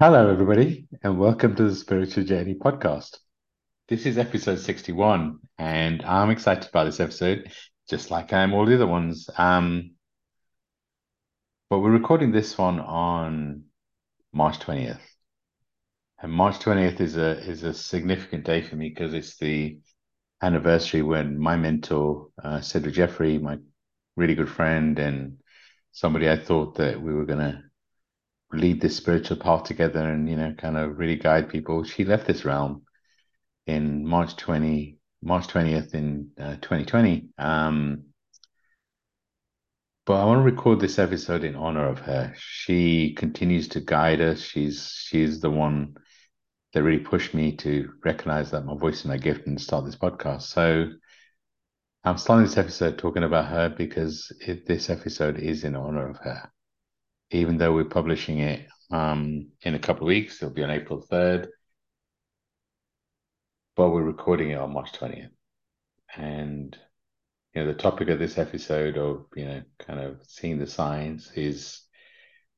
Hello, everybody, and welcome to the Spiritual Journey podcast. This is episode 61, and I'm excited about this episode, just like I am all the other ones. Um, but we're recording this one on March 20th. And March 20th is a is a significant day for me because it's the anniversary when my mentor, uh, Sidra Jafri, my really good friend and somebody I thought that we were going to lead this spiritual path together and you know kind of really guide people. She left this realm in march 20 march 20th in uh, 2020 um but i want to record this episode in honor of her. She continues to guide us. She's she's the one that really pushed me to recognize that my voice is my gift and start this podcast. So i'm starting this episode talking about her because it, this episode is in honor of her even though we're publishing it um, in a couple of weeks, it'll be on April 3rd. But we're recording it on March 20th. And, you know, the topic of this episode of, you know, kind of seeing the signs is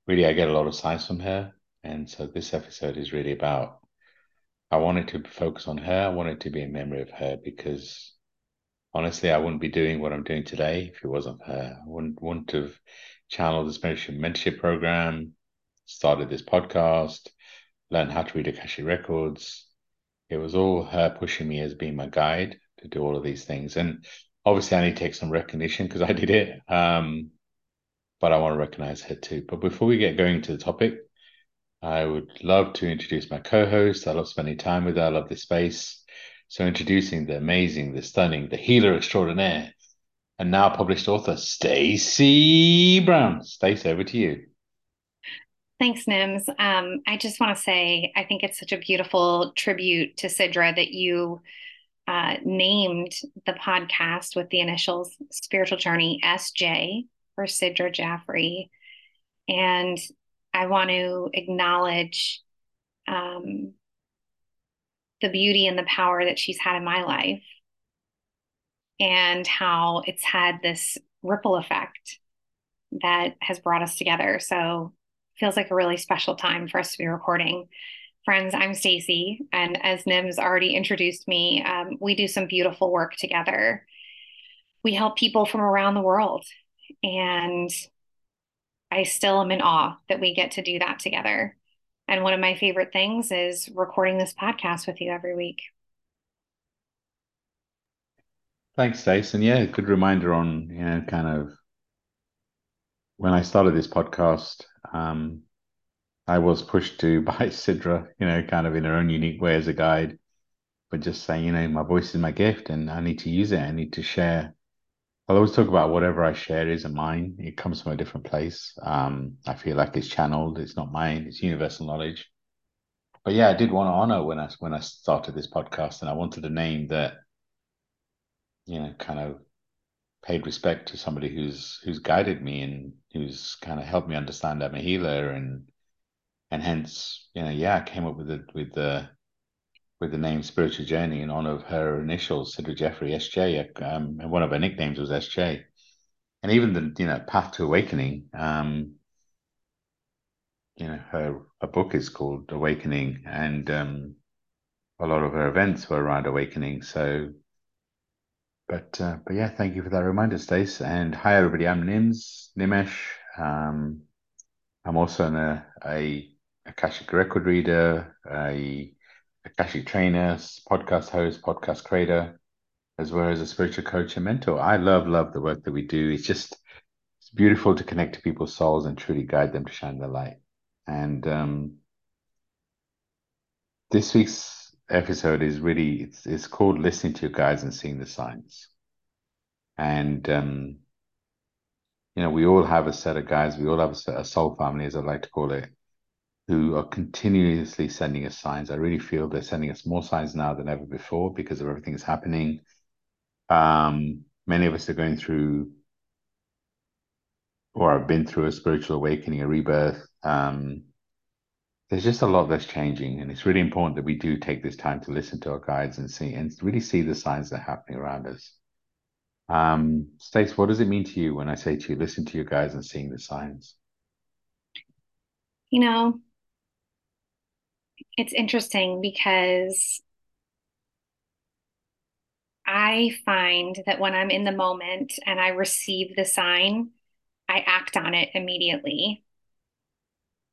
really, I get a lot of signs from her. And so this episode is really about, I wanted to focus on her. I wanted to be in memory of her because honestly, I wouldn't be doing what I'm doing today if it wasn't her. I wouldn't, wouldn't have channeled this mentorship mentorship program, started this podcast, learned how to read Akashic records. It was all her pushing me as being my guide to do all of these things. And obviously, I need to take some recognition because I did it. Um, but I want to recognize her too. But before we get going to the topic, I would love to introduce my co-host. I love spending time with her. I love this space. So introducing the amazing, the stunning, the healer extraordinaire, and now published author Stacey Brown. Stacey, over to you. Thanks, Nims. Um, I just want to say I think it's such a beautiful tribute to Sidra that you uh, named the podcast with the initials Spiritual Journey SJ for Sidra Jafri. And I want to acknowledge um, the beauty and the power that she's had in my life and how it's had this ripple effect that has brought us together. So feels like a really special time for us to be recording. Friends, I'm Stacey, and as Nim's already introduced me, um, we do some beautiful work together. We help people from around the world, and I still am in awe that we get to do that together. And one of my favorite things is recording this podcast with you every week. Thanks. And yeah, good reminder on, you know, kind of when I started this podcast, um, I was pushed to by Sidra, you know, kind of in her own unique way as a guide, but just saying, you know, my voice is my gift and I need to use it. I need to share. I'll always talk about whatever I share isn't mine. It comes from a different place. Um, I feel like it's channeled. It's not mine. It's universal knowledge. But yeah, I did want to honor when I when I started this podcast, and I wanted a name that you know, kind of paid respect to somebody who's who's guided me and who's kind of helped me understand I'm a healer and and hence, you know, yeah, I came up with the with the with the name Spiritual Journey in honor of her initials, Sidra Jafri, SJ. Um, and one of her nicknames was SJ. And even the you know Path to Awakening, um, you know, her a book is called Awakening, and um, a lot of her events were around awakening. So but uh, but yeah, thank you for that reminder, Stace. And hi everybody, I'm Nims Nimesh. Um, I'm also an, a, a Akashic record reader, a Akashic trainer, podcast host, podcast creator, as well as a spiritual coach and mentor. I love love the work that we do. It's just it's beautiful to connect to people's souls and truly guide them to shine their light. And um, this week's episode is really it's it's called listening to your guides and seeing the signs. And um you know we all have a set of guides. We all have a, a soul family as i like to call it who are continuously sending us signs. I really feel they're sending us more signs now than ever before because of everything that's happening. Um many of us are going through or have been through a spiritual awakening a rebirth. Um there's just a lot that's changing, and it's really important that we do take this time to listen to our guides and see and really see the signs that are happening around us. Um, Stace, what does it mean to you when I say to you, listen to your guides and seeing the signs? You know, It's interesting because I find that when I'm in the moment and I receive the sign, I act on it immediately.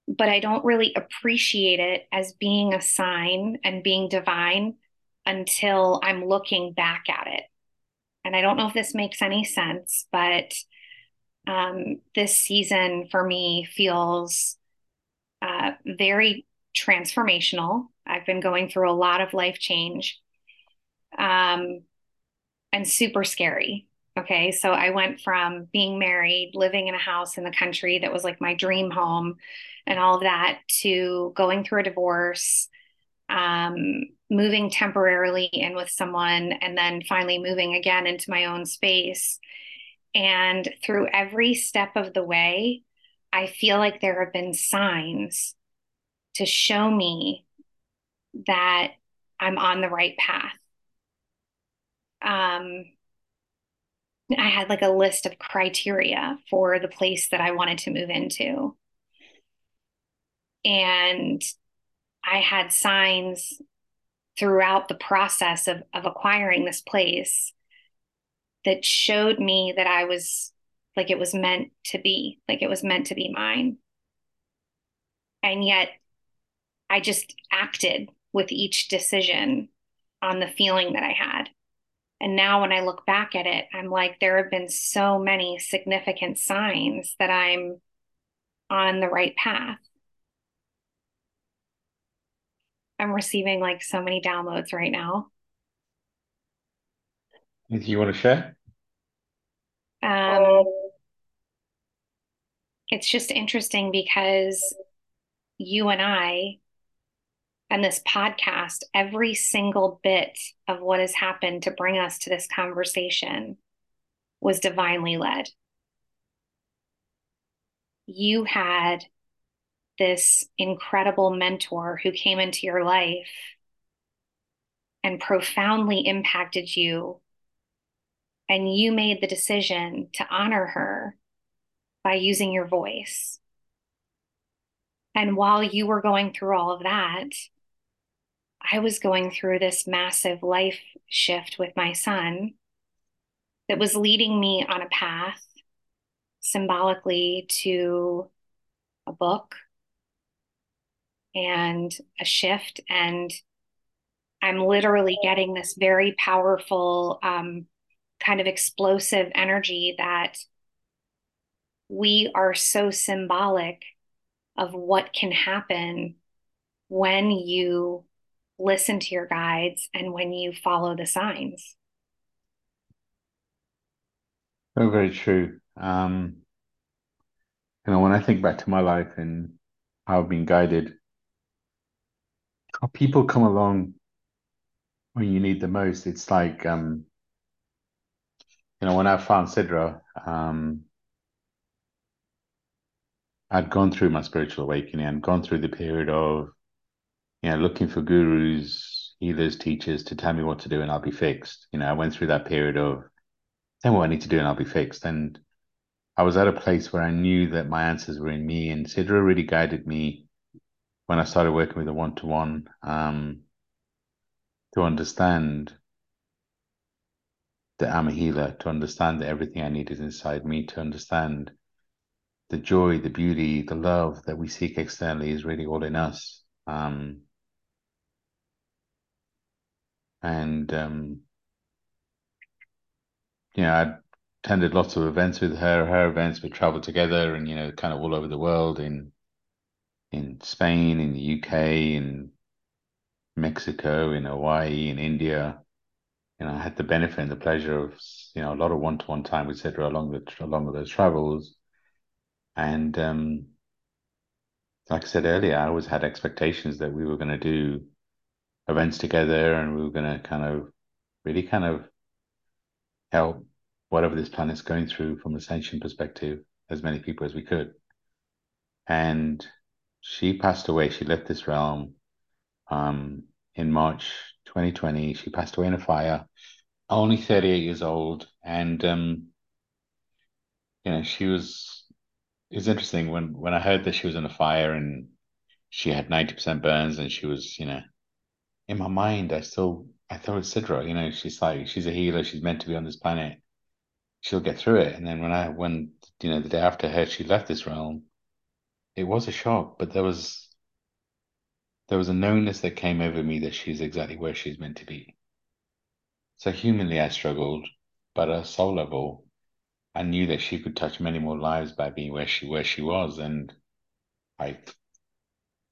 But I don't really appreciate it as being a sign and being divine until I'm looking back at it. And I don't know if this makes any sense, but um, this season for me feels uh, very transformational. I've been going through a lot of life change um, and super scary. Okay. So I went from being married, living in a house in the country that was like my dream home and all of that to going through a divorce, um, moving temporarily in with someone, and then finally moving again into my own space. And through every step of the way, I feel like there have been signs to show me that I'm on the right path. Um, I had like a list of criteria for the place that I wanted to move into. And I had signs throughout the process of, of acquiring this place that showed me that I was like it was meant to be, like it was meant to be mine. And yet I just acted with each decision on the feeling that I had. And now when I look back at it, I'm like, there have been so many significant signs that I'm on the right path. I'm receiving like so many downloads right now. Anything you want to share? Um, it's just interesting because you and I and this podcast, every single bit of what has happened to bring us to this conversation was divinely led. You had this incredible mentor who came into your life and profoundly impacted you. And you made the decision to honor her by using your voice. And while you were going through all of that, I was going through this massive life shift with my son that was leading me on a path symbolically to a book and a shift. And I'm literally getting this very powerful, um, kind of explosive energy that we are so symbolic of what can happen when you listen to your guides and when you follow the signs. Oh, very true. Um, you know, when I think back to my life and how I've been guided, how people come along when you need the most. It's like, um, you know, when I found Sidra, um, I'd gone through my spiritual awakening and gone through the period of you know, looking for gurus, healers, teachers to tell me what to do and I'll be fixed. You know, I went through that period of tell me what I need to do and I'll be fixed. And I was at a place where I knew that my answers were in me. And Sidra really guided me when I started working with a one-to-one um, to understand that I'm a healer, to understand that everything I need is inside me, to understand the joy, the beauty, the love that we seek externally is really all in us. Um, and um, you know, I attended lots of events with her. Her events we traveled together, and you know, kind of all over the world in in Spain, in the UK, in Mexico, in Hawaii, in India. You know, I had the benefit and the pleasure of you know a lot of one-to-one time with Sidra along the along with those travels, and um, like I said earlier, I always had expectations that we were going to do events together and we were going to kind of really kind of help whatever this planet's going through from a sentient perspective, as many people as we could. And she passed away. She left this realm um, in March 2020. She passed away in a fire, only 38 years old. And, um, you know, she was, it's interesting when, when I heard that she was in a fire and she had 90% burns and she was, you know, in my mind, I still, I thought it's Sidra, you know, she's like, she's a healer. She's meant to be on this planet. She'll get through it. And then when I, when, you know, the day after her, she left this realm, it was a shock, but there was, there was a knownness that came over me that she's exactly where she's meant to be. So humanly, I struggled, but at a soul level, I knew that she could touch many more lives by being where she where she was, and I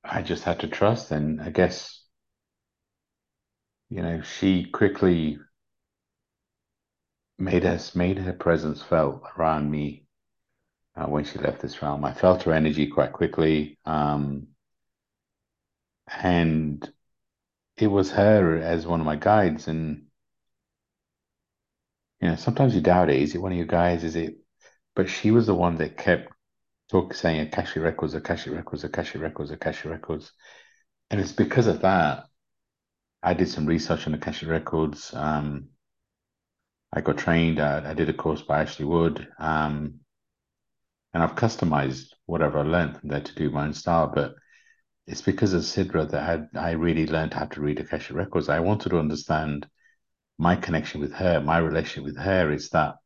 I just had to trust. And I guess you know she quickly made us made her presence felt around me uh, when she left this realm. I felt her energy quite quickly, um, and it was her as one of my guides. And you know, sometimes you doubt it. Is it one of your guides? Is it? But she was the one that kept talk saying Akashic Records, Akashic Records, Akashic Records, Akashic Records. And it's because of that I did some research on Akashic Records. Um, I got trained. I, I, did a course by Ashley Wood. Um, and I've customized whatever I learned from there to do my own style. But it's because of Sidra that I, I really learned how to read Akashic Records. I wanted to understand my connection with her, my relationship with her is that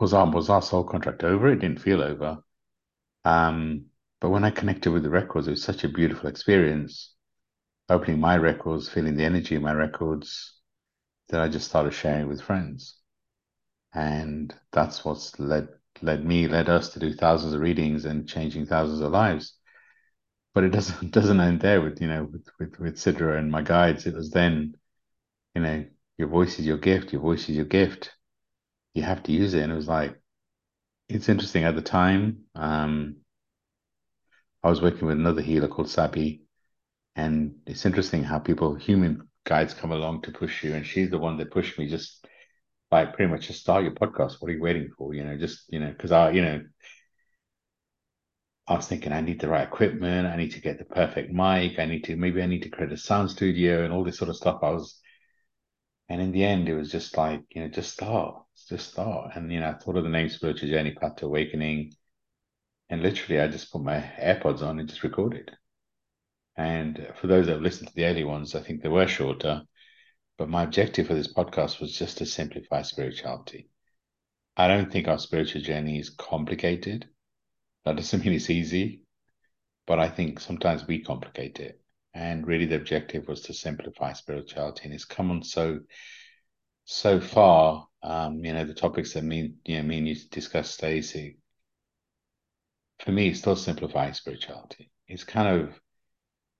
was our was our soul contract over? It didn't feel over. Um, but when I connected with the records, it was such a beautiful experience. Opening my records, feeling the energy in my records, that I just started sharing with friends, and that's what's led led me, led us to do thousands of readings and changing thousands of lives. But it doesn't doesn't end there with you know with with, with Sidra and my guides. It was then, you know, your voice is your gift. Your voice is your gift you have to use it. And it was like, it's interesting at the time. Um, I was working with another healer called Sabi, and it's interesting how people, human guides, come along to push you. And she's the one that pushed me just by pretty much just start your podcast. What are you waiting for? You know, just you know, because I, you know, I was thinking I need the right equipment. I need to get the perfect mic. I need to maybe I need to create a sound studio and all this sort of stuff. I was and in the end, it was just like, you know, just start, just start. And, you know, I thought of the name Spiritual Journey Path to Awakening. And literally, I just put my AirPods on and just recorded. And for those that have listened to the early ones, I think they were shorter. But my objective for this podcast was just to simplify spirituality. I don't think our spiritual journey is complicated. That doesn't mean it's easy, but I think sometimes we complicate it and really the objective was to simplify spirituality and it's come on so so far um you know the topics that me you know me and you discussed Stacey for me it's still simplifying spirituality it's kind of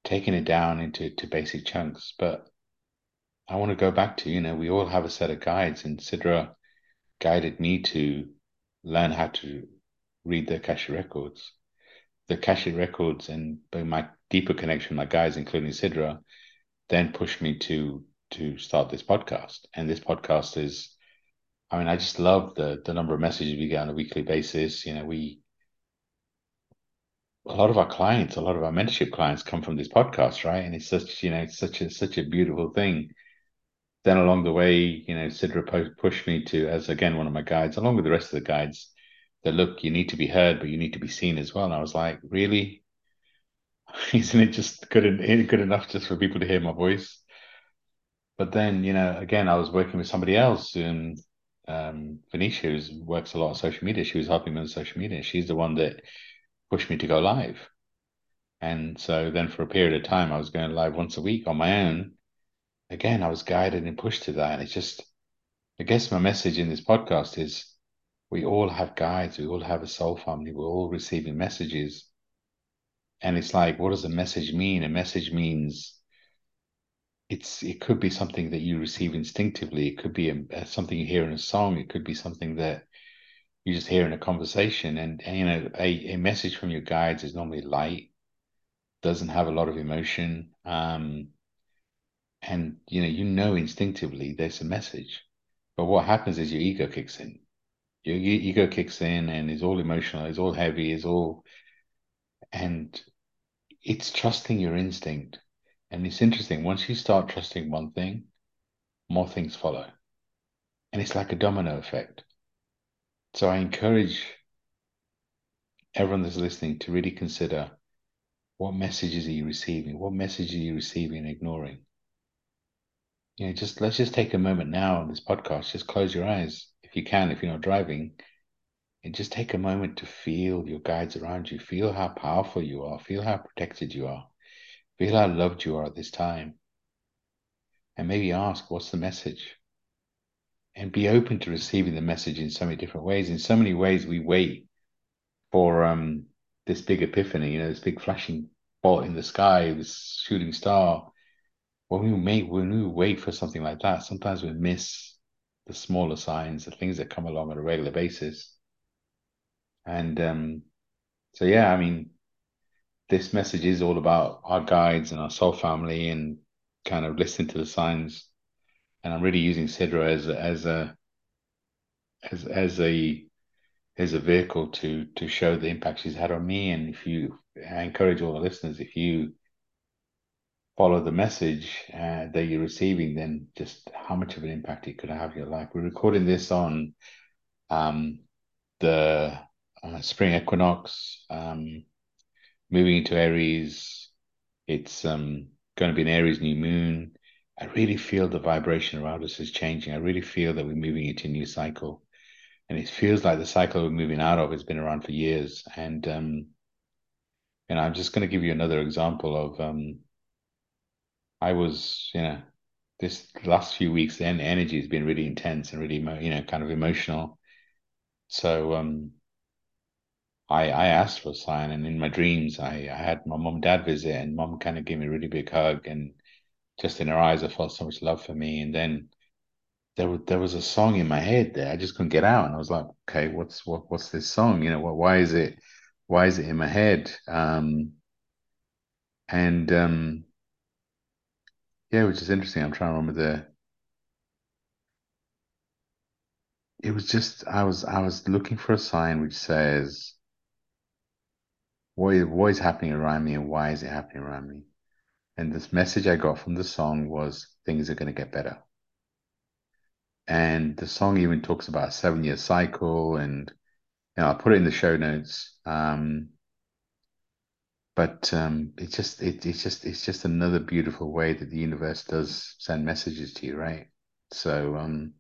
taking it down into to basic chunks but I want to go back to you know we all have a set of guides and Sidra guided me to learn how to read the Akashic records the Akashic records and my deeper connection my guys, including Sidra, then pushed me to to start this podcast. And this podcast is, I mean, I just love the the number of messages we get on a weekly basis. You know, we a lot of our clients, a lot of our mentorship clients come from this podcast, right? And it's such, you know, such a such a beautiful thing. Then along the way, you know, Sidra pushed me to, as again one of my guides, along with the rest of the guides, that look, you need to be heard, but you need to be seen as well. And I was like, really? Isn't it just good, good enough just for people to hear my voice? But then, you know, again, I was working with somebody else, and um, Venetia, who works a lot on social media. She was helping me on social media. She's the one that pushed me to go live. And so then for a period of time, I was going live once a week on my own. Again, I was guided and pushed to that. And it's just, I guess my message in this podcast is we all have guides, we all have a soul family, we're all receiving messages. And it's like, what does a message mean? A message means it's it could be something that you receive instinctively. It could be a, something you hear in a song. It could be something that you just hear in a conversation. And, you know, a, a message from your guides is normally light, doesn't have a lot of emotion. Um, and you know, you know instinctively there's a message. But what happens is your ego kicks in your ego kicks in and is all emotional, is all heavy, is all, and it's trusting your instinct. And it's interesting, once you start trusting one thing, more things follow. And it's like a domino effect. So I encourage everyone that's listening to really consider What messages are you receiving? What messages are you receiving and ignoring? You know, just let's just take a moment now on this podcast. Just close your eyes if you can, if you're not driving, and just take a moment to feel your guides around you. Feel how powerful you are. Feel how protected you are. Feel how loved you are at this time. And maybe ask, what's the message? And be open to receiving the message in so many different ways. In so many ways, we wait for um, this big epiphany, you know, this big flashing bolt in the sky, this shooting star. When we make, when we wait for something like that, sometimes we miss the smaller signs, the things that come along on a regular basis. And um, so, yeah, I mean, this message is all about our guides and our soul family and kind of listening to the signs. And I'm really using Sidra as a, as a as as a as a vehicle to to show the impact she's had on me. And if you, I encourage all the listeners, if you follow the message uh, that you're receiving, then just how much of an impact it could have your life. We're recording this on um, the uh, spring equinox, um, moving into Aries. It's um, going to be an Aries new moon. I really feel the vibration around us is changing. I really feel that we're moving into a new cycle and it feels like the cycle we're moving out of has been around for years. And um, and I'm just going to give you another example of um, I was, you know, this last few weeks, the energy has been really intense and really, you know, kind of emotional. So um, I I asked for a sign, and in my dreams, I I had my mom and dad visit, and mom kind of gave me a really big hug, and just in her eyes, I felt so much love for me. And then there was there was a song in my head there. I just couldn't get out, and I was like, okay, what's what what's this song? You know, what why is it why is it in my head? Um, and um, yeah, which is interesting. I'm trying to remember the. It was just I was I was looking for a sign which says what what is happening around me and why is it happening around me? And this message I got from the song was things are going to get better. And the song even talks about a seven year cycle, and you know, I'll put it in the show notes. Um, but um, it's just it, it's just it's just another beautiful way that the universe does send messages to you, right? So um,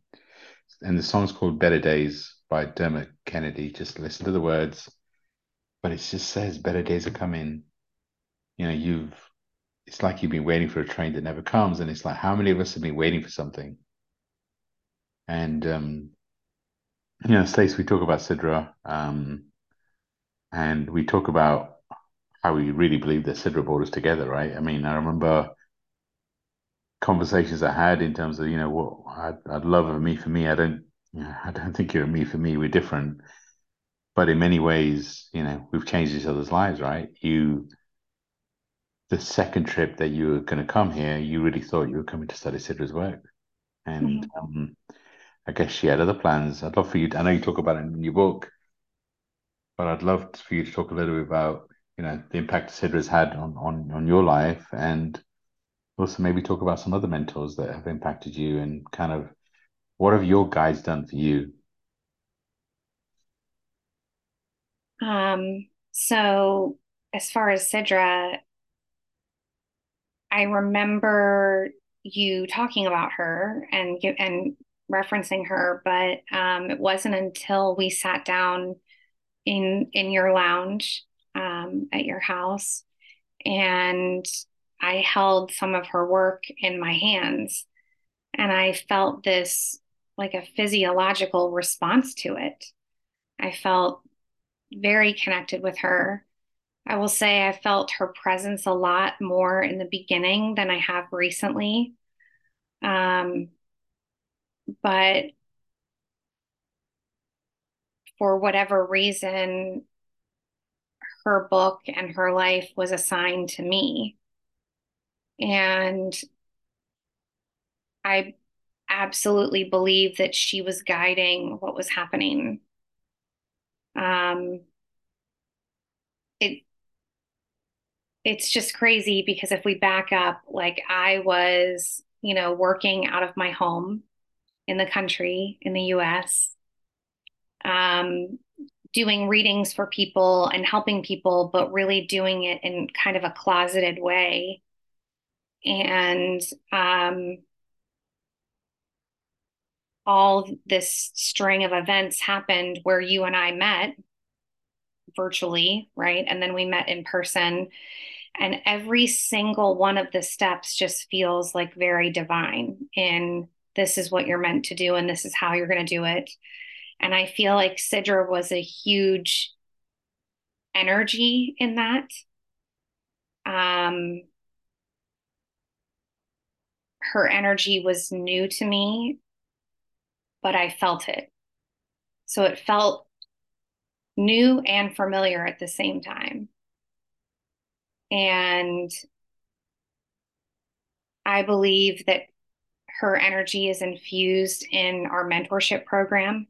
and the song's called Better Days by Dermot Kennedy. Just listen to the words, but it just says better days are coming. You know, you've it's like you've been waiting for a train that never comes, and it's like how many of us have been waiting for something? And um, you know, Stace, we talk about Sidra, um, and we talk about how we really believe that Sidra brought us together, right? I mean, I remember conversations I had in terms of, you know, what I'd, I'd love a me for me. I don't, you know, I don't think you're a me for me. We're different, but in many ways, you know, we've changed each other's lives, right? You, the second trip that you were going to come here, you really thought you were coming to study Sidra's work, and mm-hmm. um, I guess she had other plans. I'd love for you. To, I know you talk about it in your book, but I'd love for you to talk a little bit about you know the impact Sidra's had on on on your life, and also maybe talk about some other mentors that have impacted you, and kind of what have your guides done for you? Um. So as far as Sidra, I remember you talking about her and and referencing her, but um, it wasn't until we sat down in in your lounge um, at your house and I held some of her work in my hands and I felt this like a physiological response to it. I felt very connected with her. I will say I felt her presence a lot more in the beginning than I have recently. Um, but for whatever reason, her book and her life was assigned to me. And I absolutely believe that she was guiding what was happening. Um, it it's just crazy because if we back up, like I was, you know, working out of my home in the country in the US, um, doing readings for people and helping people, but really doing it in kind of a closeted way. And um, all this string of events happened where you and I met virtually, right? And then we met in person. And every single one of the steps just feels like very divine in this is what you're meant to do and this is how you're going to do it. And I feel like Sidra was a huge energy in that. Um, her energy was new to me, but I felt it. So it felt new and familiar at the same time. And I believe that her energy is infused in our mentorship program.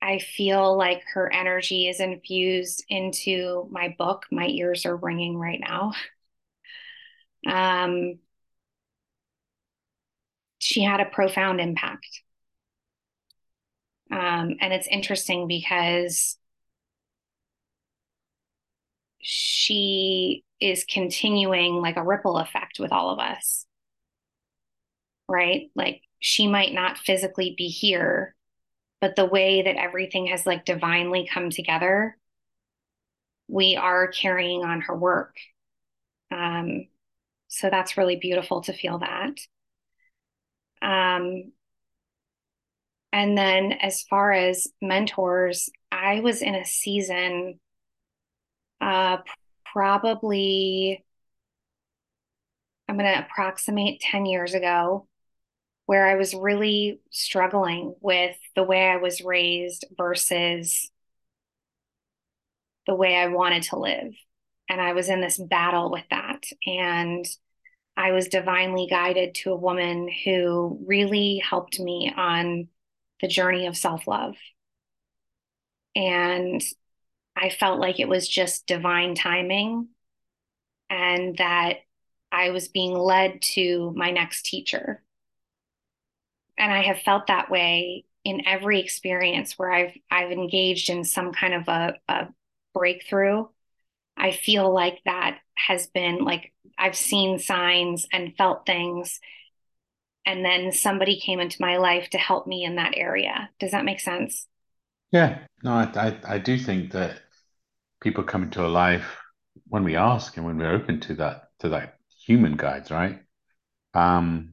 I feel like her energy is infused into my book. My ears are ringing right now. Um, she had a profound impact. Um, and it's interesting because she is continuing like a ripple effect with all of us. Right? Like she might not physically be here, but the way that everything has like divinely come together, we are carrying on her work. Um, so that's really beautiful to feel that. Um, and then as far as mentors, I was in a season uh, probably, I'm going to approximate 10 years ago, where I was really struggling with the way I was raised versus the way I wanted to live. And I was in this battle with that. And I was divinely guided to a woman who really helped me on the journey of self love. And I felt like it was just divine timing and that I was being led to my next teacher. And I have felt that way in every experience where I've I've engaged in some kind of a, a breakthrough. I feel like that has been like I've seen signs and felt things and then somebody came into my life to help me in that area. Does that make sense? Yeah, no, I, I, I do think that people come into a life when we ask and when we're open to that to that human guides, right? Um,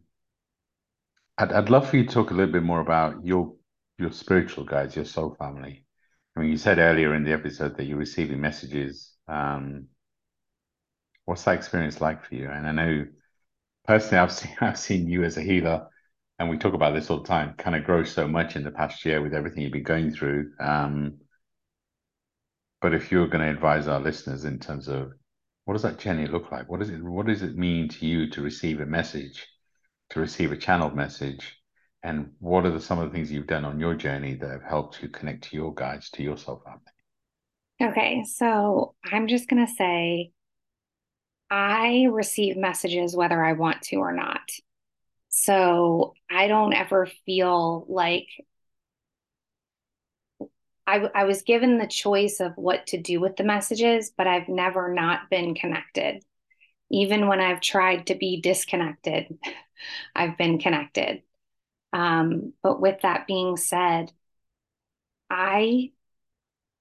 I'd I'd love for you to talk a little bit more about your your spiritual guides, your soul family. I mean, you said earlier in the episode that you're receiving messages. Um, what's that experience like for you? And I know personally, I've seen I've seen you as a healer, and we talk about this all the time. Kind of grow so much in the past year with everything you've been going through. Um, but if you're going to advise our listeners in terms of what does that journey look like? What does it what does it mean to you to receive a message, to receive a channeled message? And what are the, some of the things you've done on your journey that have helped you connect to your guides, to yourself? Okay, so I'm just going to say I receive messages whether I want to or not. So I don't ever feel like I, I was given the choice of what to do with the messages, but I've never not been connected. Even when I've tried to be disconnected, I've been connected. Um, but with that being said, I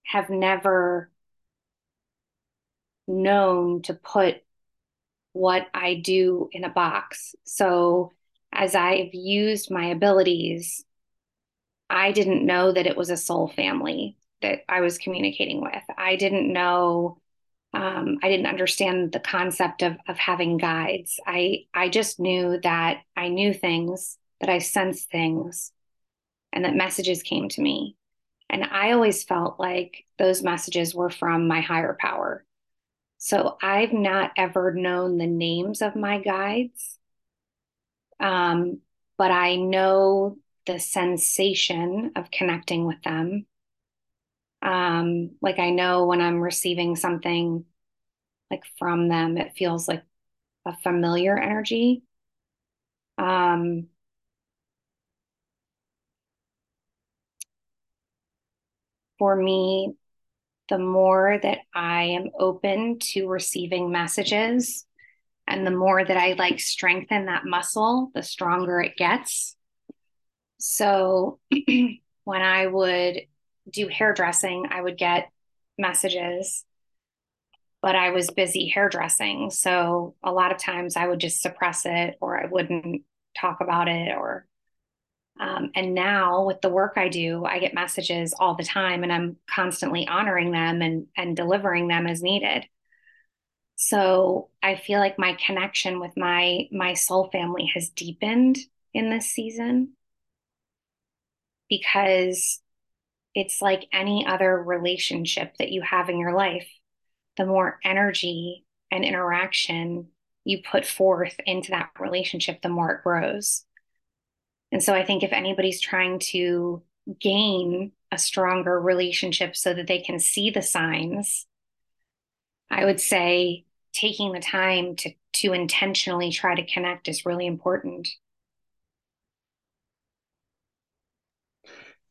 have never known to put what I do in a box. So as I've used my abilities, I didn't know that it was a soul family that I was communicating with. I didn't know, um, I didn't understand the concept of of having guides. I I just knew that I knew things, that I sensed things, and that messages came to me. And I always felt like those messages were from my higher power. So I've not ever known the names of my guides, um, but I know the sensation of connecting with them. Um, like I know when I'm receiving something like from them, it feels like a familiar energy. Um, for me, the more that I am open to receiving messages and the more that I like strengthen that muscle, the stronger it gets. So when I would do hairdressing, I would get messages, but I was busy hairdressing. So a lot of times I would just suppress it or I wouldn't talk about it or um, and now with the work I do, I get messages all the time and I'm constantly honoring them and, and delivering them as needed. So I feel like my connection with my my soul family has deepened in this season because it's like any other relationship that you have in your life. The more energy and interaction you put forth into that relationship, the more it grows. And so I think if anybody's trying to gain a stronger relationship so that they can see the signs, I would say taking the time to to intentionally try to connect is really important.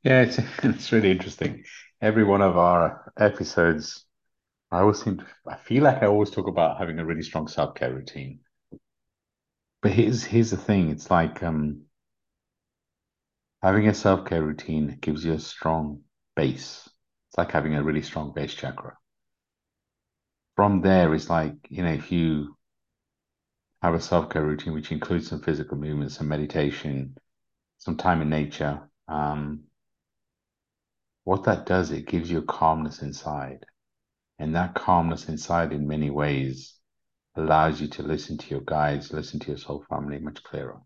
Yeah, it's it's really interesting. Every one of our episodes, I always seem to, I feel like I always talk about having a really strong self-care routine. But here's here's the thing, it's like um having a self-care routine gives you a strong base. It's like having a really strong base chakra. From there, it's like, you know, if you have a self-care routine, which includes some physical movement, some meditation, some time in nature, um, what that does, it gives you a calmness inside. And that calmness inside, in many ways, allows you to listen to your guides, listen to your soul family much clearer.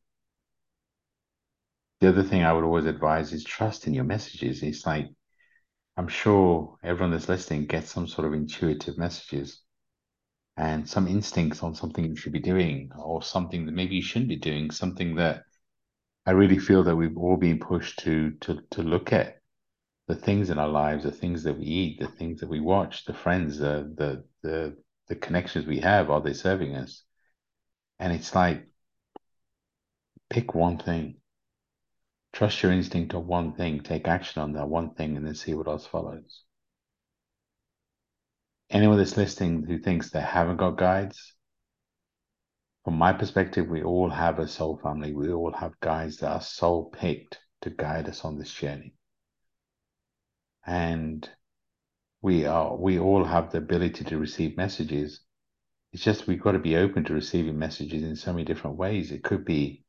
The other thing I would always advise is trust in your messages. It's like, I'm sure everyone that's listening gets some sort of intuitive messages and some instincts on something you should be doing or something that maybe you shouldn't be doing, something that I really feel that we've all been pushed to to to look at the things in our lives, the things that we eat, the things that we watch, the friends, the the the the connections we have, are they serving us? And it's like pick one thing. Trust your instinct on one thing, take action on that one thing, and then see what else follows. Anyone that's listening who thinks they haven't got guides, from my perspective, we all have a soul family. We all have guides that are soul picked to guide us on this journey. And we are we all have the ability to receive messages. It's just we've got to be open to receiving messages in so many different ways. It could be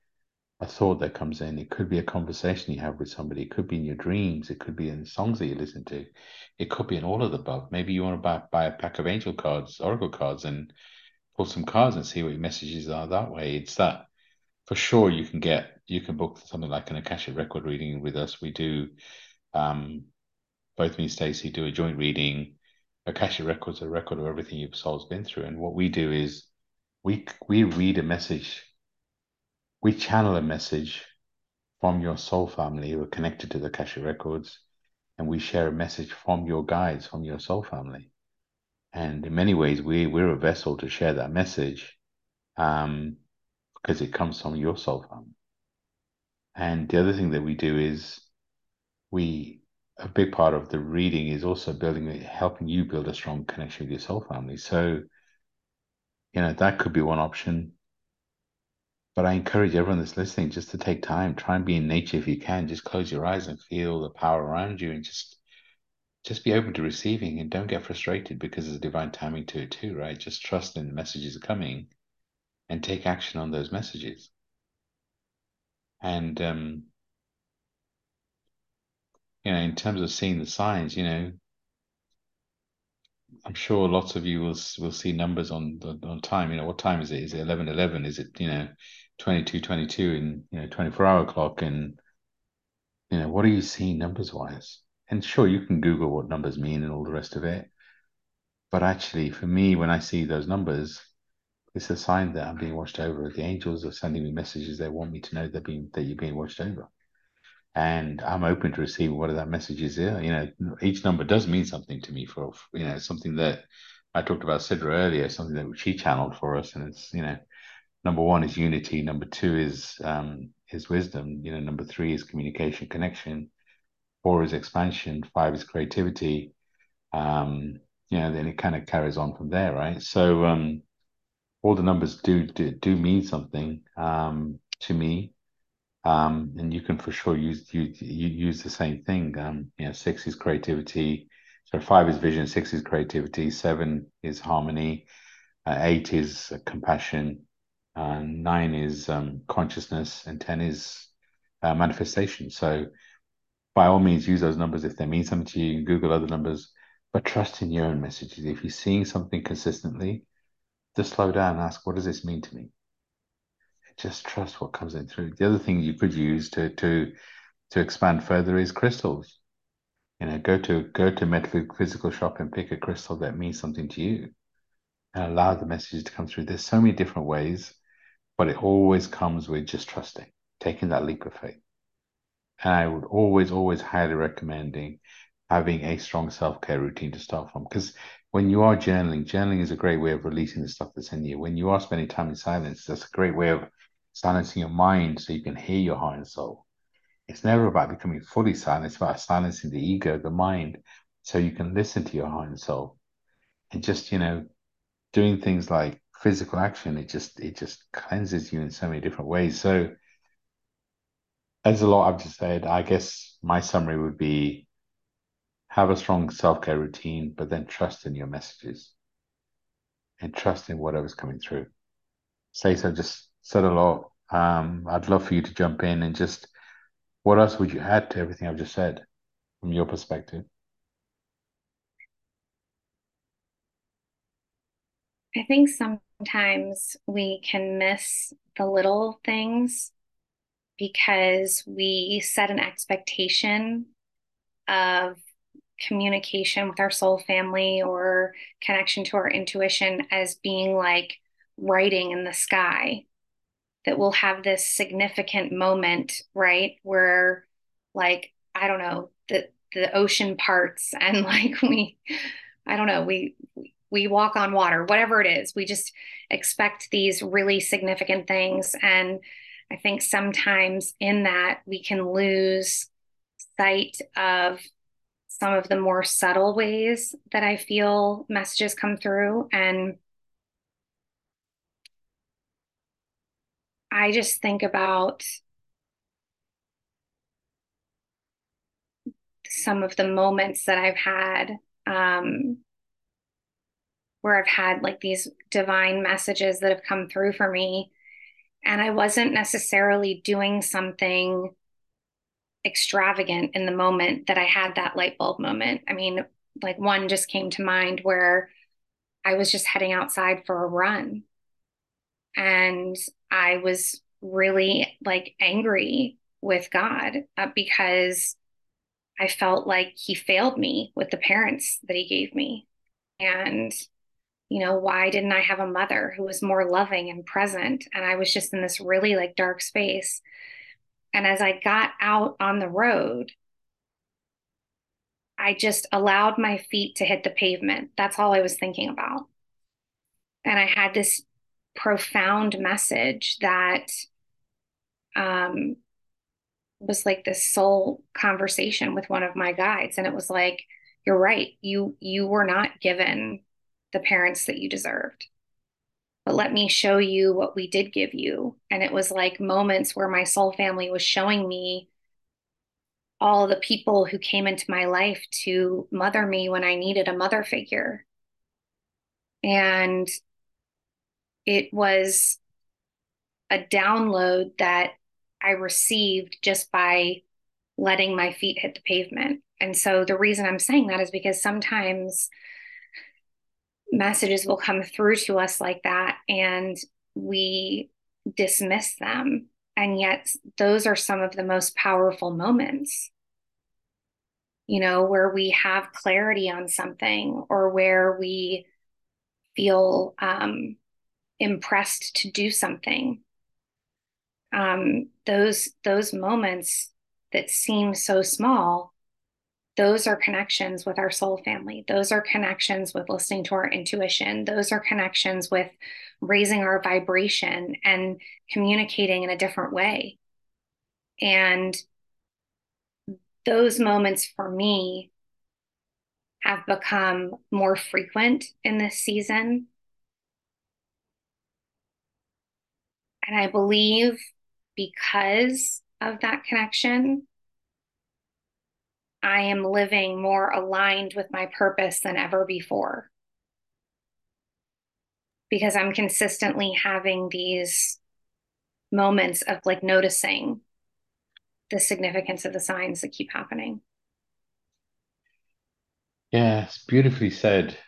a thought that comes in. It could be a conversation you have with somebody. It could be in your dreams. It could be in songs that you listen to. It could be in all of the above. Maybe you want to buy, buy a pack of angel cards, oracle cards, and pull some cards and see what your messages are that way. It's that for sure you can get you can book something like an Akashic record reading with us. We do um both me and Stacey do a joint reading. Akashic records a record of everything your soul's been through. And what we do is we we read a message we channel a message from your soul family who are connected to the Akashic records, and we share a message from your guides, from your soul family. And in many ways, we, we're a vessel to share that message um, because it comes from your soul family. And the other thing that we do is we, a big part of the reading is also building, helping you build a strong connection with your soul family. So, you know, that could be one option. But I encourage everyone that's listening just to take time, try and be in nature if you can. Just close your eyes and feel the power around you and just just be open to receiving and don't get frustrated because there's divine timing to it too, right? Just trust in the messages coming and take action on those messages. And um, you know, in terms of seeing the signs, you know, I'm sure lots of you will will see numbers on the on time. You know, what time is it? Is it eleven eleven? Is it you know 22, 22 and you know 24 hour clock and you know what are you seeing numbers wise? And sure, you can Google what numbers mean and all the rest of it. But actually, for me, when I see those numbers, it's a sign that I'm being watched over. The angels are sending me messages. They want me to know that being that you're being watched over. And I'm open to receiving whatever that message is. You know, each number does mean something to me for you know something that I talked about Sidra earlier, something that she channeled for us, and it's you know number one is unity. Number two is um, is wisdom. You know, number three is communication, connection. four is expansion, five is creativity. Um, you know, then it kind of carries on from there, right? So um, all the numbers do do, do mean something um, to me. Um, and you can for sure use you, you use the same thing. Um, you know, six is creativity, so five is vision, six is creativity, seven is harmony, uh, eight is compassion, uh, nine is um, consciousness, and ten is uh, manifestation. So by all means, use those numbers if they mean something to you. Google other numbers, but trust in your own messages. If you're seeing something consistently, just slow down and ask, what does this mean to me? Just trust what comes in through. The other thing you could use to to to expand further is crystals. You know, go to go to metaphysical shop and pick a crystal that means something to you, and allow the messages to come through. There's so many different ways, but it always comes with just trusting, taking that leap of faith. And I would always, always highly recommending having a strong self care routine to start from. Because when you are journaling, journaling is a great way of releasing the stuff that's in you. When you are spending time in silence, that's a great way of silencing your mind so you can hear your heart and soul. It's never about becoming fully silent, it's about silencing the ego, the mind, so you can listen to your heart and soul. And just, you know, doing things like physical action, it just it just cleanses you in so many different ways. So as a lot I've just said. I guess my summary would be have a strong self care routine, but then trust in your messages and trust in whatever's coming through. Say so just said a lot. Um, I'd love for you to jump in and just what else would you add to everything I've just said from your perspective? I think sometimes we can miss the little things because we set an expectation of communication with our soul family or connection to our intuition as being like writing in the sky that we'll have this significant moment right where like i don't know the the ocean parts and like we i don't know we we walk on water whatever it is we just expect these really significant things and I think sometimes in that we can lose sight of some of the more subtle ways that I feel messages come through. And I just think about some of the moments that I've had um, where I've had like these divine messages that have come through for me and I wasn't necessarily doing something extravagant in the moment that I had that light bulb moment. I mean, like one just came to mind where I was just heading outside for a run and I was really like angry with God uh, because I felt like he failed me with the parents that he gave me. And you know, why didn't I have a mother who was more loving and present? And I was just in this really like dark space. And as I got out on the road, I just allowed my feet to hit the pavement. That's all I was thinking about. And I had this profound message that um, was like this soul conversation with one of my guides. And it was like, you're right. You you were not given the parents that you deserved. But let me show you what we did give you. And it was like moments where my soul family was showing me all the people who came into my life to mother me when I needed a mother figure. And it was a download that I received just by letting my feet hit the pavement. And so the reason I'm saying that is because sometimes messages will come through to us like that and we dismiss them. And yet, those are some of the most powerful moments, you know, where we have clarity on something or where we feel um, impressed to do something. Um, those those moments that seem so small those are connections with our soul family. Those are connections with listening to our intuition. Those are connections with raising our vibration and communicating in a different way. And those moments for me have become more frequent in this season. And I believe because of that connection, I am living more aligned with my purpose than ever before. Because I'm consistently having these moments of like noticing the significance of the signs that keep happening. Yeah, it's beautifully said.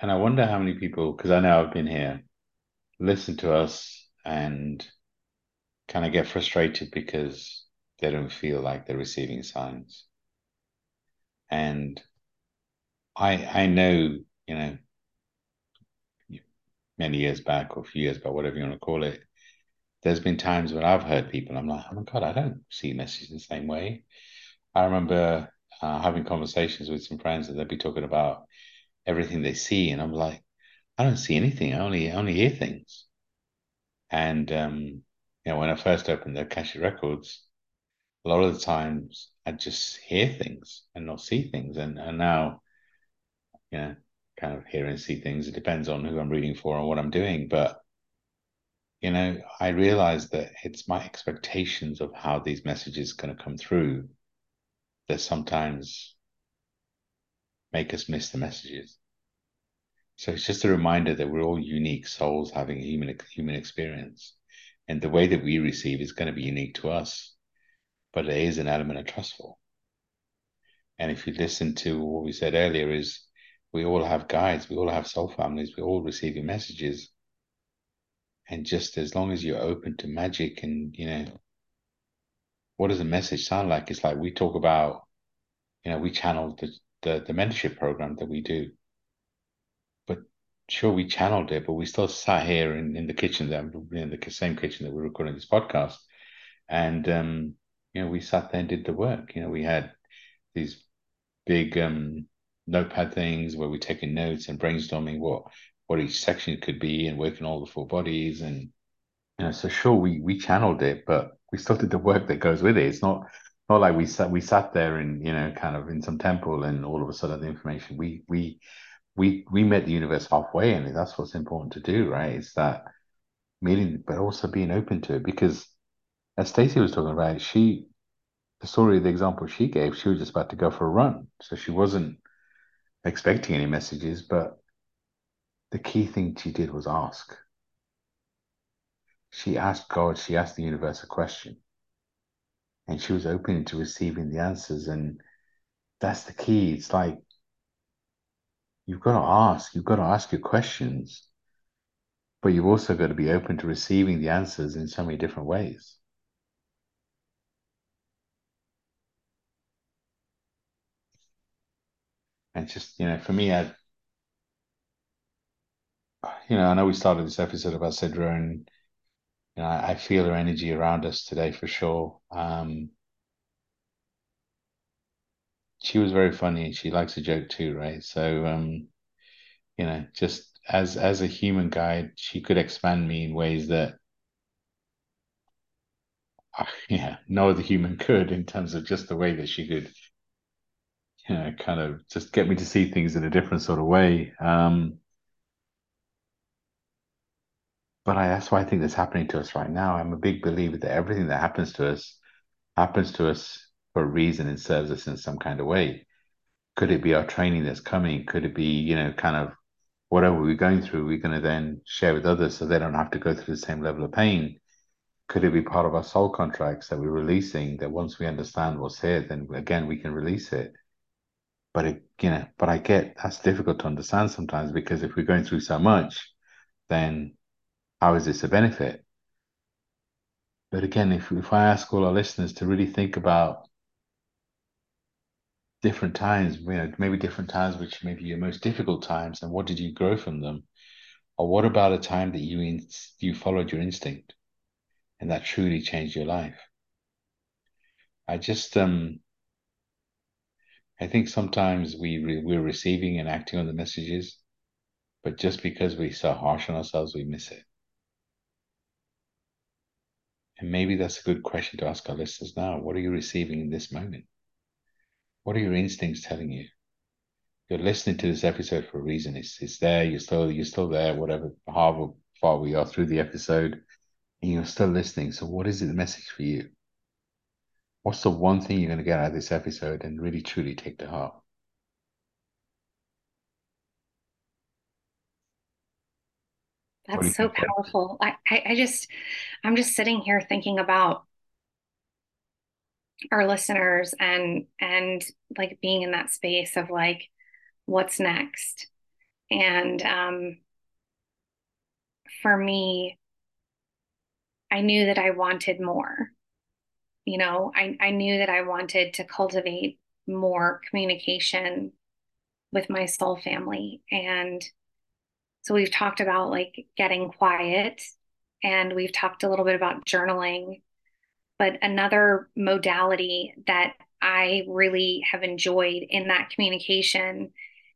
And I wonder how many people, because I know I've been here, listen to us and kind of get frustrated because they don't feel like they're receiving signs. And I I know, you know, many years back or a few years back, whatever you want to call it, there's been times when I've heard people, I'm like, oh my God, I don't see messages the same way. I remember uh, having conversations with some friends and they'd be talking about everything they see, and I'm like, I don't see anything. I only only hear things. And um, you know, when I first opened the Akashic Records, a lot of the times I just hear things and not see things. And and now, you know, kind of hear and see things. It depends on who I'm reading for and what I'm doing. But you know, I realize that it's my expectations of how these messages are going to come through that sometimes make us miss the messages. So it's just a reminder that we're all unique souls having a human human experience, and the way that we receive is going to be unique to us, but there is an element of trustful. And if you listen to what we said earlier, is we all have guides, we all have soul families, we're all receiving messages, and just as long as you're open to magic and you know what does a message sound like? It's like we talk about you know we channeled the the, the mentorship program that we do. But sure we channeled it but we still sat here in, in the kitchen that in the same kitchen that we're recording this podcast. And um you know we sat there and did the work. You know we had these big um notepad things where we're taking notes and brainstorming what what each section could be and working all the four bodies. And you know so sure we we channeled it but we still did the work that goes with it. It's not not like we sat we sat there and you know kind of in some temple and all of a sudden the information we we we we met the universe halfway and that's what's important to do right? It's that meeting but also being open to it because as Stacey was talking about she the story the example she gave she was just about to go for a run so she wasn't expecting any messages but the key thing she did was ask. She asked God, she asked the universe a question. And she was open to receiving the answers. And that's the key. It's like you've got to ask, you've got to ask your questions, but you've also got to be open to receiving the answers in so many different ways. And just, you know, for me, I you know, I know we started this episode about Sidra, and you know, I, I feel her energy around us today for sure. Um, she was very funny. She likes a joke too, right? So, um, you know, just as as a human guide, she could expand me in ways that, yeah, no other human could in terms of just the way that she could, you know, kind of just get me to see things in a different sort of way. Um, but I, that's why I think that's happening to us right now. I'm a big believer that everything that happens to us happens to us for a reason and serves us in some kind of way. Could it be our training that's coming? Could it be, you know, kind of whatever we're going through, we're going to then share with others so they don't have to go through the same level of pain? Could it be part of our soul contracts that we're releasing that once we understand what's here, then again, we can release it? But it, you know, but I get that's difficult to understand sometimes because if we're going through so much, then how is this a benefit? But again, if, if I ask all our listeners to really think about different times, you know, maybe different times which maybe your most difficult times, and what did you grow from them? Or what about a time that you in, you followed your instinct and that truly changed your life? I just um I think sometimes we re, we're receiving and acting on the messages, but just because we're so harsh on ourselves, we miss it. And maybe that's a good question to ask our listeners now. What are you receiving in this moment? What are your instincts telling you? You're listening to this episode for a reason. It's it's there. You're still you're still there. Whatever however far we are through the episode, and you're still listening. So, what is it, the message for you? What's the one thing you're going to get out of this episode and really truly take to heart? That's so powerful. I, I, I just, I'm just sitting here thinking about our listeners and and like being in that space of like what's next and um for me i knew that i wanted more you know i i knew that i wanted to cultivate more communication with my soul family and so we've talked about like getting quiet and we've talked a little bit about journaling but another modality that I really have enjoyed in that communication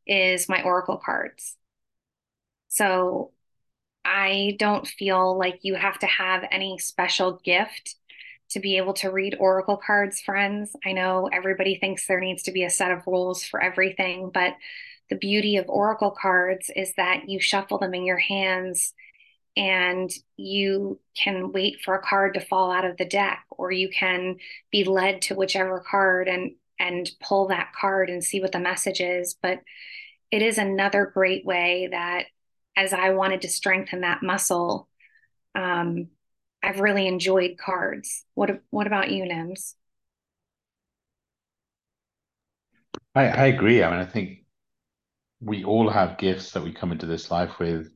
is my Oracle cards. So I don't feel like you have to have any special gift to be able to read Oracle cards, friends. I know everybody thinks there needs to be a set of rules for everything, but the beauty of Oracle cards is that you shuffle them in your hands and you can wait for a card to fall out of the deck or you can be led to whichever card and and pull that card and see what the message is but it is another great way that as i wanted to strengthen that muscle um, i've really enjoyed cards what what about you nims I, I agree i mean i think we all have gifts that we come into this life with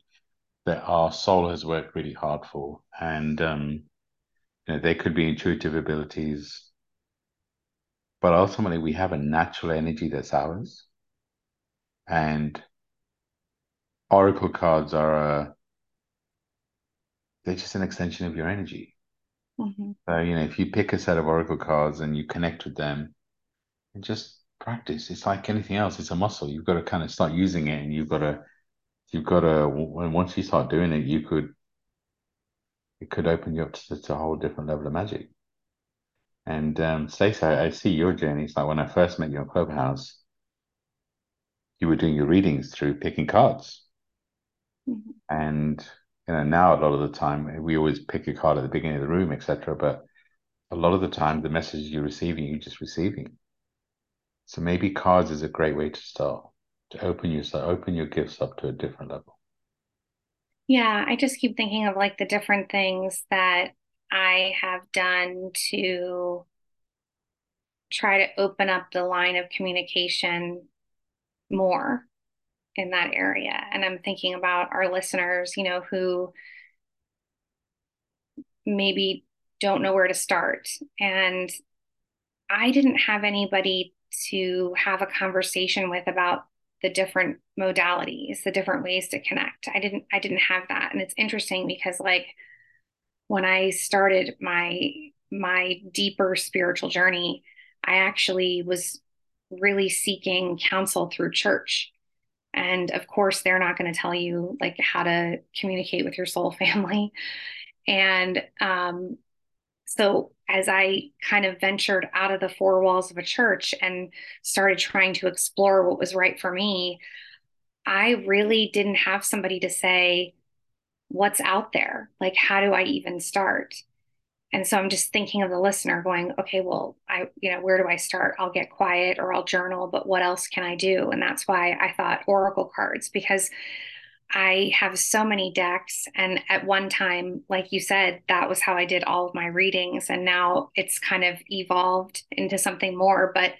that our soul has worked really hard for. And um, you know, they could be intuitive abilities, but ultimately we have a natural energy that's ours. And oracle cards are a they're just an extension of your energy. Mm-hmm. So, you know, if you pick a set of oracle cards and you connect with them and just practice, it's like anything else, it's a muscle. You've got to kind of start using it and you've got to you've got to once you start doing it, you could it could open you up to, to a whole different level of magic. And um, Stacey, I, I, see your journey. It's like when I first met you in Clubhouse, you were doing your readings through picking cards. Mm-hmm. And you know, now a lot of the time we always pick a card at the beginning of the room, etc. But a lot of the time the message you're receiving, you're just receiving. So maybe cards is a great way to start to open yourself, open your gifts up to a different level. Yeah, I just keep thinking of like the different things that I have done to try to open up the line of communication more in that area. And I'm thinking about our listeners, you know, who maybe don't know where to start. And I didn't have anybody to have a conversation with about the different modalities, the different ways to connect. I didn't I didn't have that. And it's interesting because like when I started my my deeper spiritual journey, I actually was really seeking counsel through church. And of course, they're not going to tell you like how to communicate with your soul family. And um, so as I kind of ventured out of the four walls of a church and started trying to explore what was right for me, I really didn't have somebody to say, what's out there? Like, how do I even start? And so I'm just thinking of the listener going, okay, well, I, you know, where do I start? I'll get quiet or I'll journal, but what else can I do? And that's why I thought Oracle cards, because I have so many decks. And at one time, like you said, that was how I did all of my readings. And now it's kind of evolved into something more, but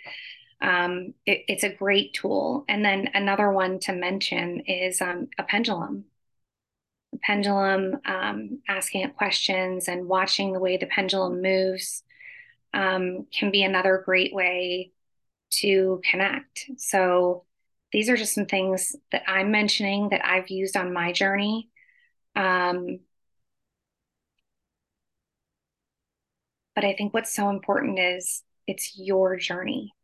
um, it, it's a great tool. And then another one to mention is um, a pendulum. Pendulum, um, asking it questions and watching the way the pendulum moves um, can be another great way to connect. So, these are just some things that I'm mentioning that I've used on my journey. Um, but I think what's so important is it's your journey.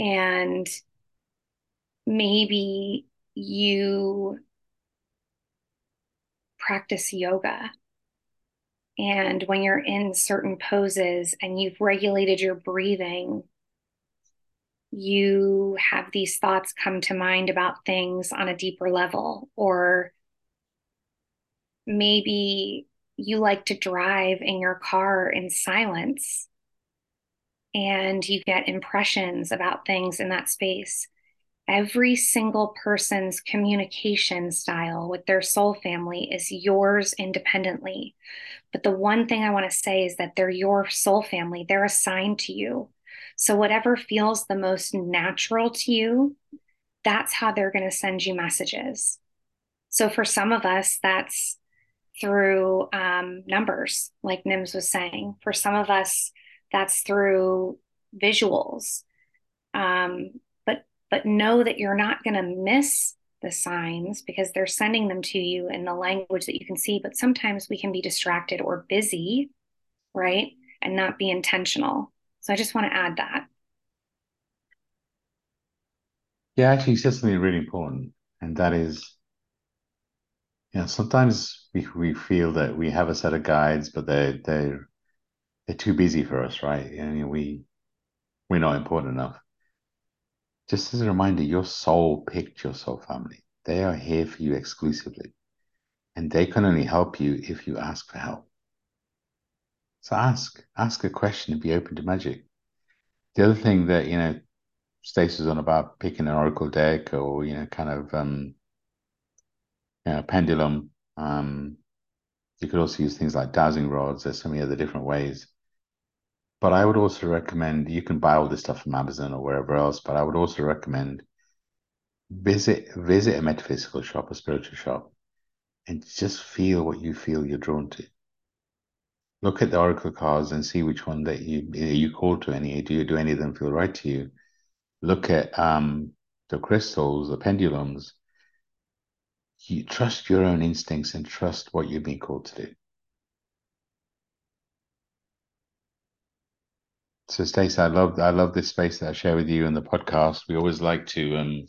And maybe you practice yoga And when you're in certain poses and you've regulated your breathing, you have these thoughts come to mind about things on a deeper level, or maybe you like to drive in your car in silence and you get impressions about things in that space. Every single person's communication style with their soul family is yours independently. But the one thing I want to say is that they're your soul family, they're assigned to you. So, whatever feels the most natural to you, that's how they're going to send you messages. So, for some of us, that's through um, numbers, like Nims was saying. For some of us, that's through visuals. Um, but know that you're not going to miss the signs because they're sending them to you in the language that you can see. But sometimes we can be distracted or busy, right, and not be intentional. So I just want to add that. Yeah, actually, you said something really important, and that is, you know, sometimes we we feel that we have a set of guides, but they're they're they're too busy for us, right? And we we're not important enough. Just as a reminder, your soul picked your soul family. They are here for you exclusively, and they can only help you if you ask for help. So ask, ask a question and be open to magic. The other thing that you know, Stacey's on about picking an oracle deck or you know, kind of um, you know, pendulum. Um, you could also use things like dowsing rods. There's so many other different ways. But I would also recommend you can buy all this stuff from Amazon or wherever else. But I would also recommend visit visit a metaphysical shop, a spiritual shop, and just feel what you feel you're drawn to. Look at the oracle cards and see which one that you you call to any. Do you do any of them feel right to you? Look at um, the crystals, the pendulums. You trust your own instincts and trust what you've been called to do. So Stacey, I love I love this space that I share with you in the podcast. We always like to um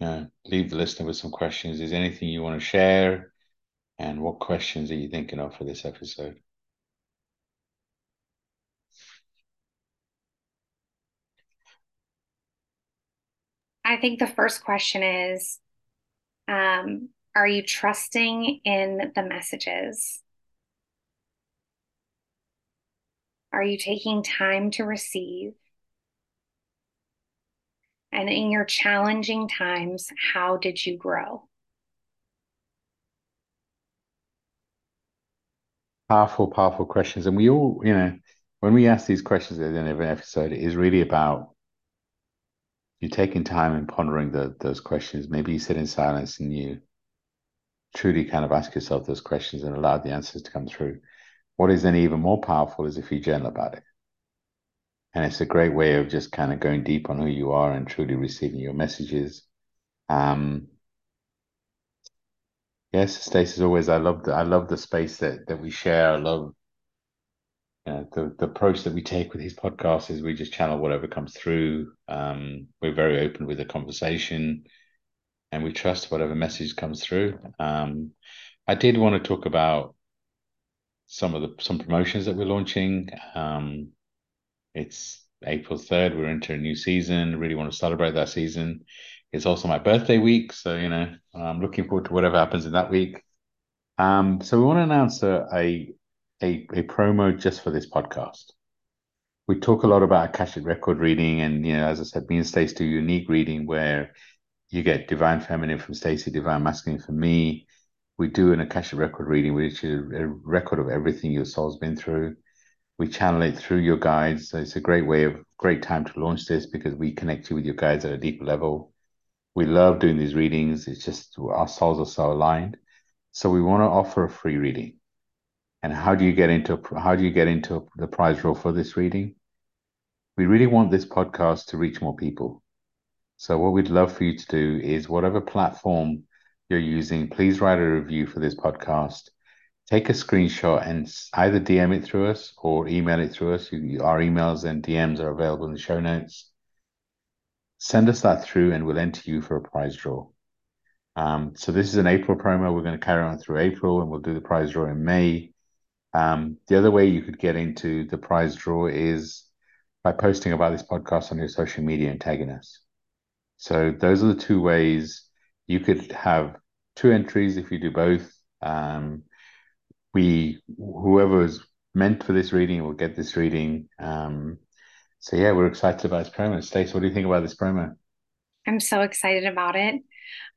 you leave the listener with some questions. Is anything you want to share? And what questions are you thinking of for this episode? I think the first question is um, Are you trusting in the messages? Are you taking time to receive? And in your challenging times, how did you grow? Powerful, powerful questions. And we all, you know, when we ask these questions at the end of an episode, it is really about you taking time and pondering the, those questions. Maybe you sit in silence and you truly kind of ask yourself those questions and allow the answers to come through. What is then even more powerful is if you journal about it. And it's a great way of just kind of going deep on who you are and truly receiving your messages. Um, yes, Stacey, as always, I love the I love the space that that we share. I love uh, the the approach that we take with these podcasts is we just channel whatever comes through. Um, we're very open with the conversation, and we trust whatever message comes through. Um, I did want to talk about some of the some promotions that we're launching. Um, it's April 3rd. We're into a new season. Really want to celebrate that season. It's also my birthday week. So, you know, I'm looking forward to whatever happens in that week. Um, so we want to announce a, a, a, a promo just for this podcast. We talk a lot about Akashic record reading, and you know, as I said, me and Stacey do unique reading where you get divine feminine from Stacey, divine masculine from me. We do an Akashic record reading, which is a record of everything your soul's been through we channel it through your guides. So it's a great way of great time to launch this because we connect you with your guides at a deeper level. We love doing these readings. It's just our souls are so aligned. So we want to offer a free reading. And how do you get into how do you get into the prize draw for this reading? We really want this podcast to reach more people. So what we'd love for you to do is whatever platform you're using, please write a review for this podcast take a screenshot and either DM it through us or email it through us. Our emails and DMs are available in the show notes. Send us that through and we'll enter you for a prize draw. Um, so this is an April promo. We're going to carry on through April, and we'll do the prize draw in May. Um, the other way you could get into the prize draw is by posting about this podcast on your social media and tagging us. So those are the two ways you could have two entries if you do both. Um, we whoever is meant for this reading will get this reading. Um, so yeah, we're excited about this promo. Stace, what do you think about this promo? I'm so excited about it.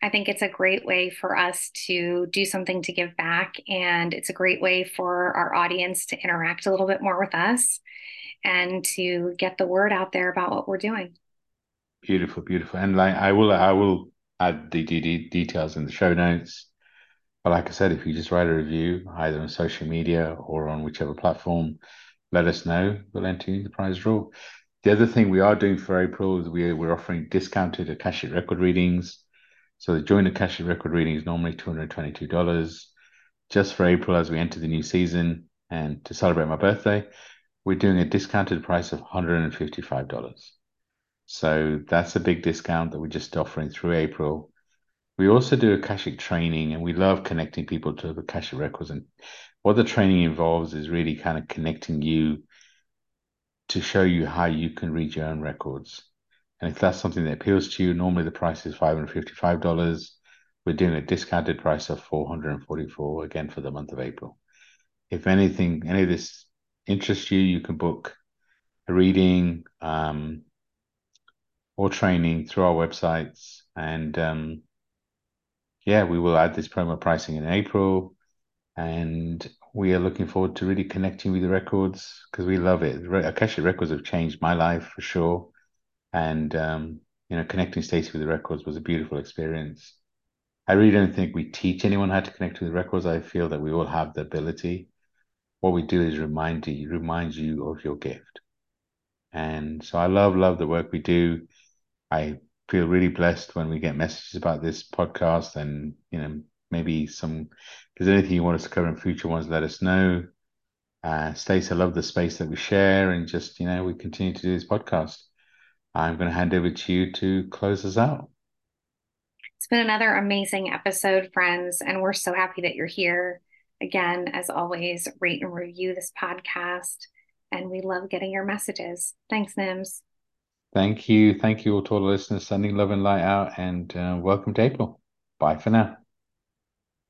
I think it's a great way for us to do something to give back. And it's a great way for our audience to interact a little bit more with us and to get the word out there about what we're doing. Beautiful, beautiful. And like I will I will add the details in the show notes. But like I said, if you just write a review either on social media or on whichever platform, let us know. We'll enter you in the prize draw. The other thing we are doing for April is we, we're offering discounted Akashic record readings. So the joint Akashic record reading is normally $222. Just for April as we enter the new season and to celebrate my birthday, we're doing a discounted price of $155. So that's a big discount that we're just offering through April. We also do Akashic training and we love connecting people to the Akashic records. And what the training involves is really kind of connecting you to show you how you can read your own records. And if that's something that appeals to you, normally the price is $555. We're doing a discounted price of 444 again for the month of April. If anything, any of this interests you, you can book a reading um, or training through our websites. And um, yeah, we will add this promo pricing in April. And we are looking forward to really connecting with the records because we love it. Akashic Records have changed my life for sure. And, um, you know, connecting Stacey with the records was a beautiful experience. I really don't think we teach anyone how to connect with the records. I feel that we all have the ability what we do is remind you, remind you of your gift. And so I love, love the work we do. I feel really blessed when we get messages about this podcast and, you know, maybe some, if there's anything you want us to cover in future ones, let us know. Uh, Stace, I love the space that we share and just, you know, we continue to do this podcast. I'm going to hand over to you to close us out. It's been another amazing episode, friends, and we're so happy that you're here. Again, as always, rate and review this podcast. And we love getting your messages. Thanks, Nims. Thank you. Thank you all to all the listeners sending love and light out. And uh, welcome to April. Bye for now.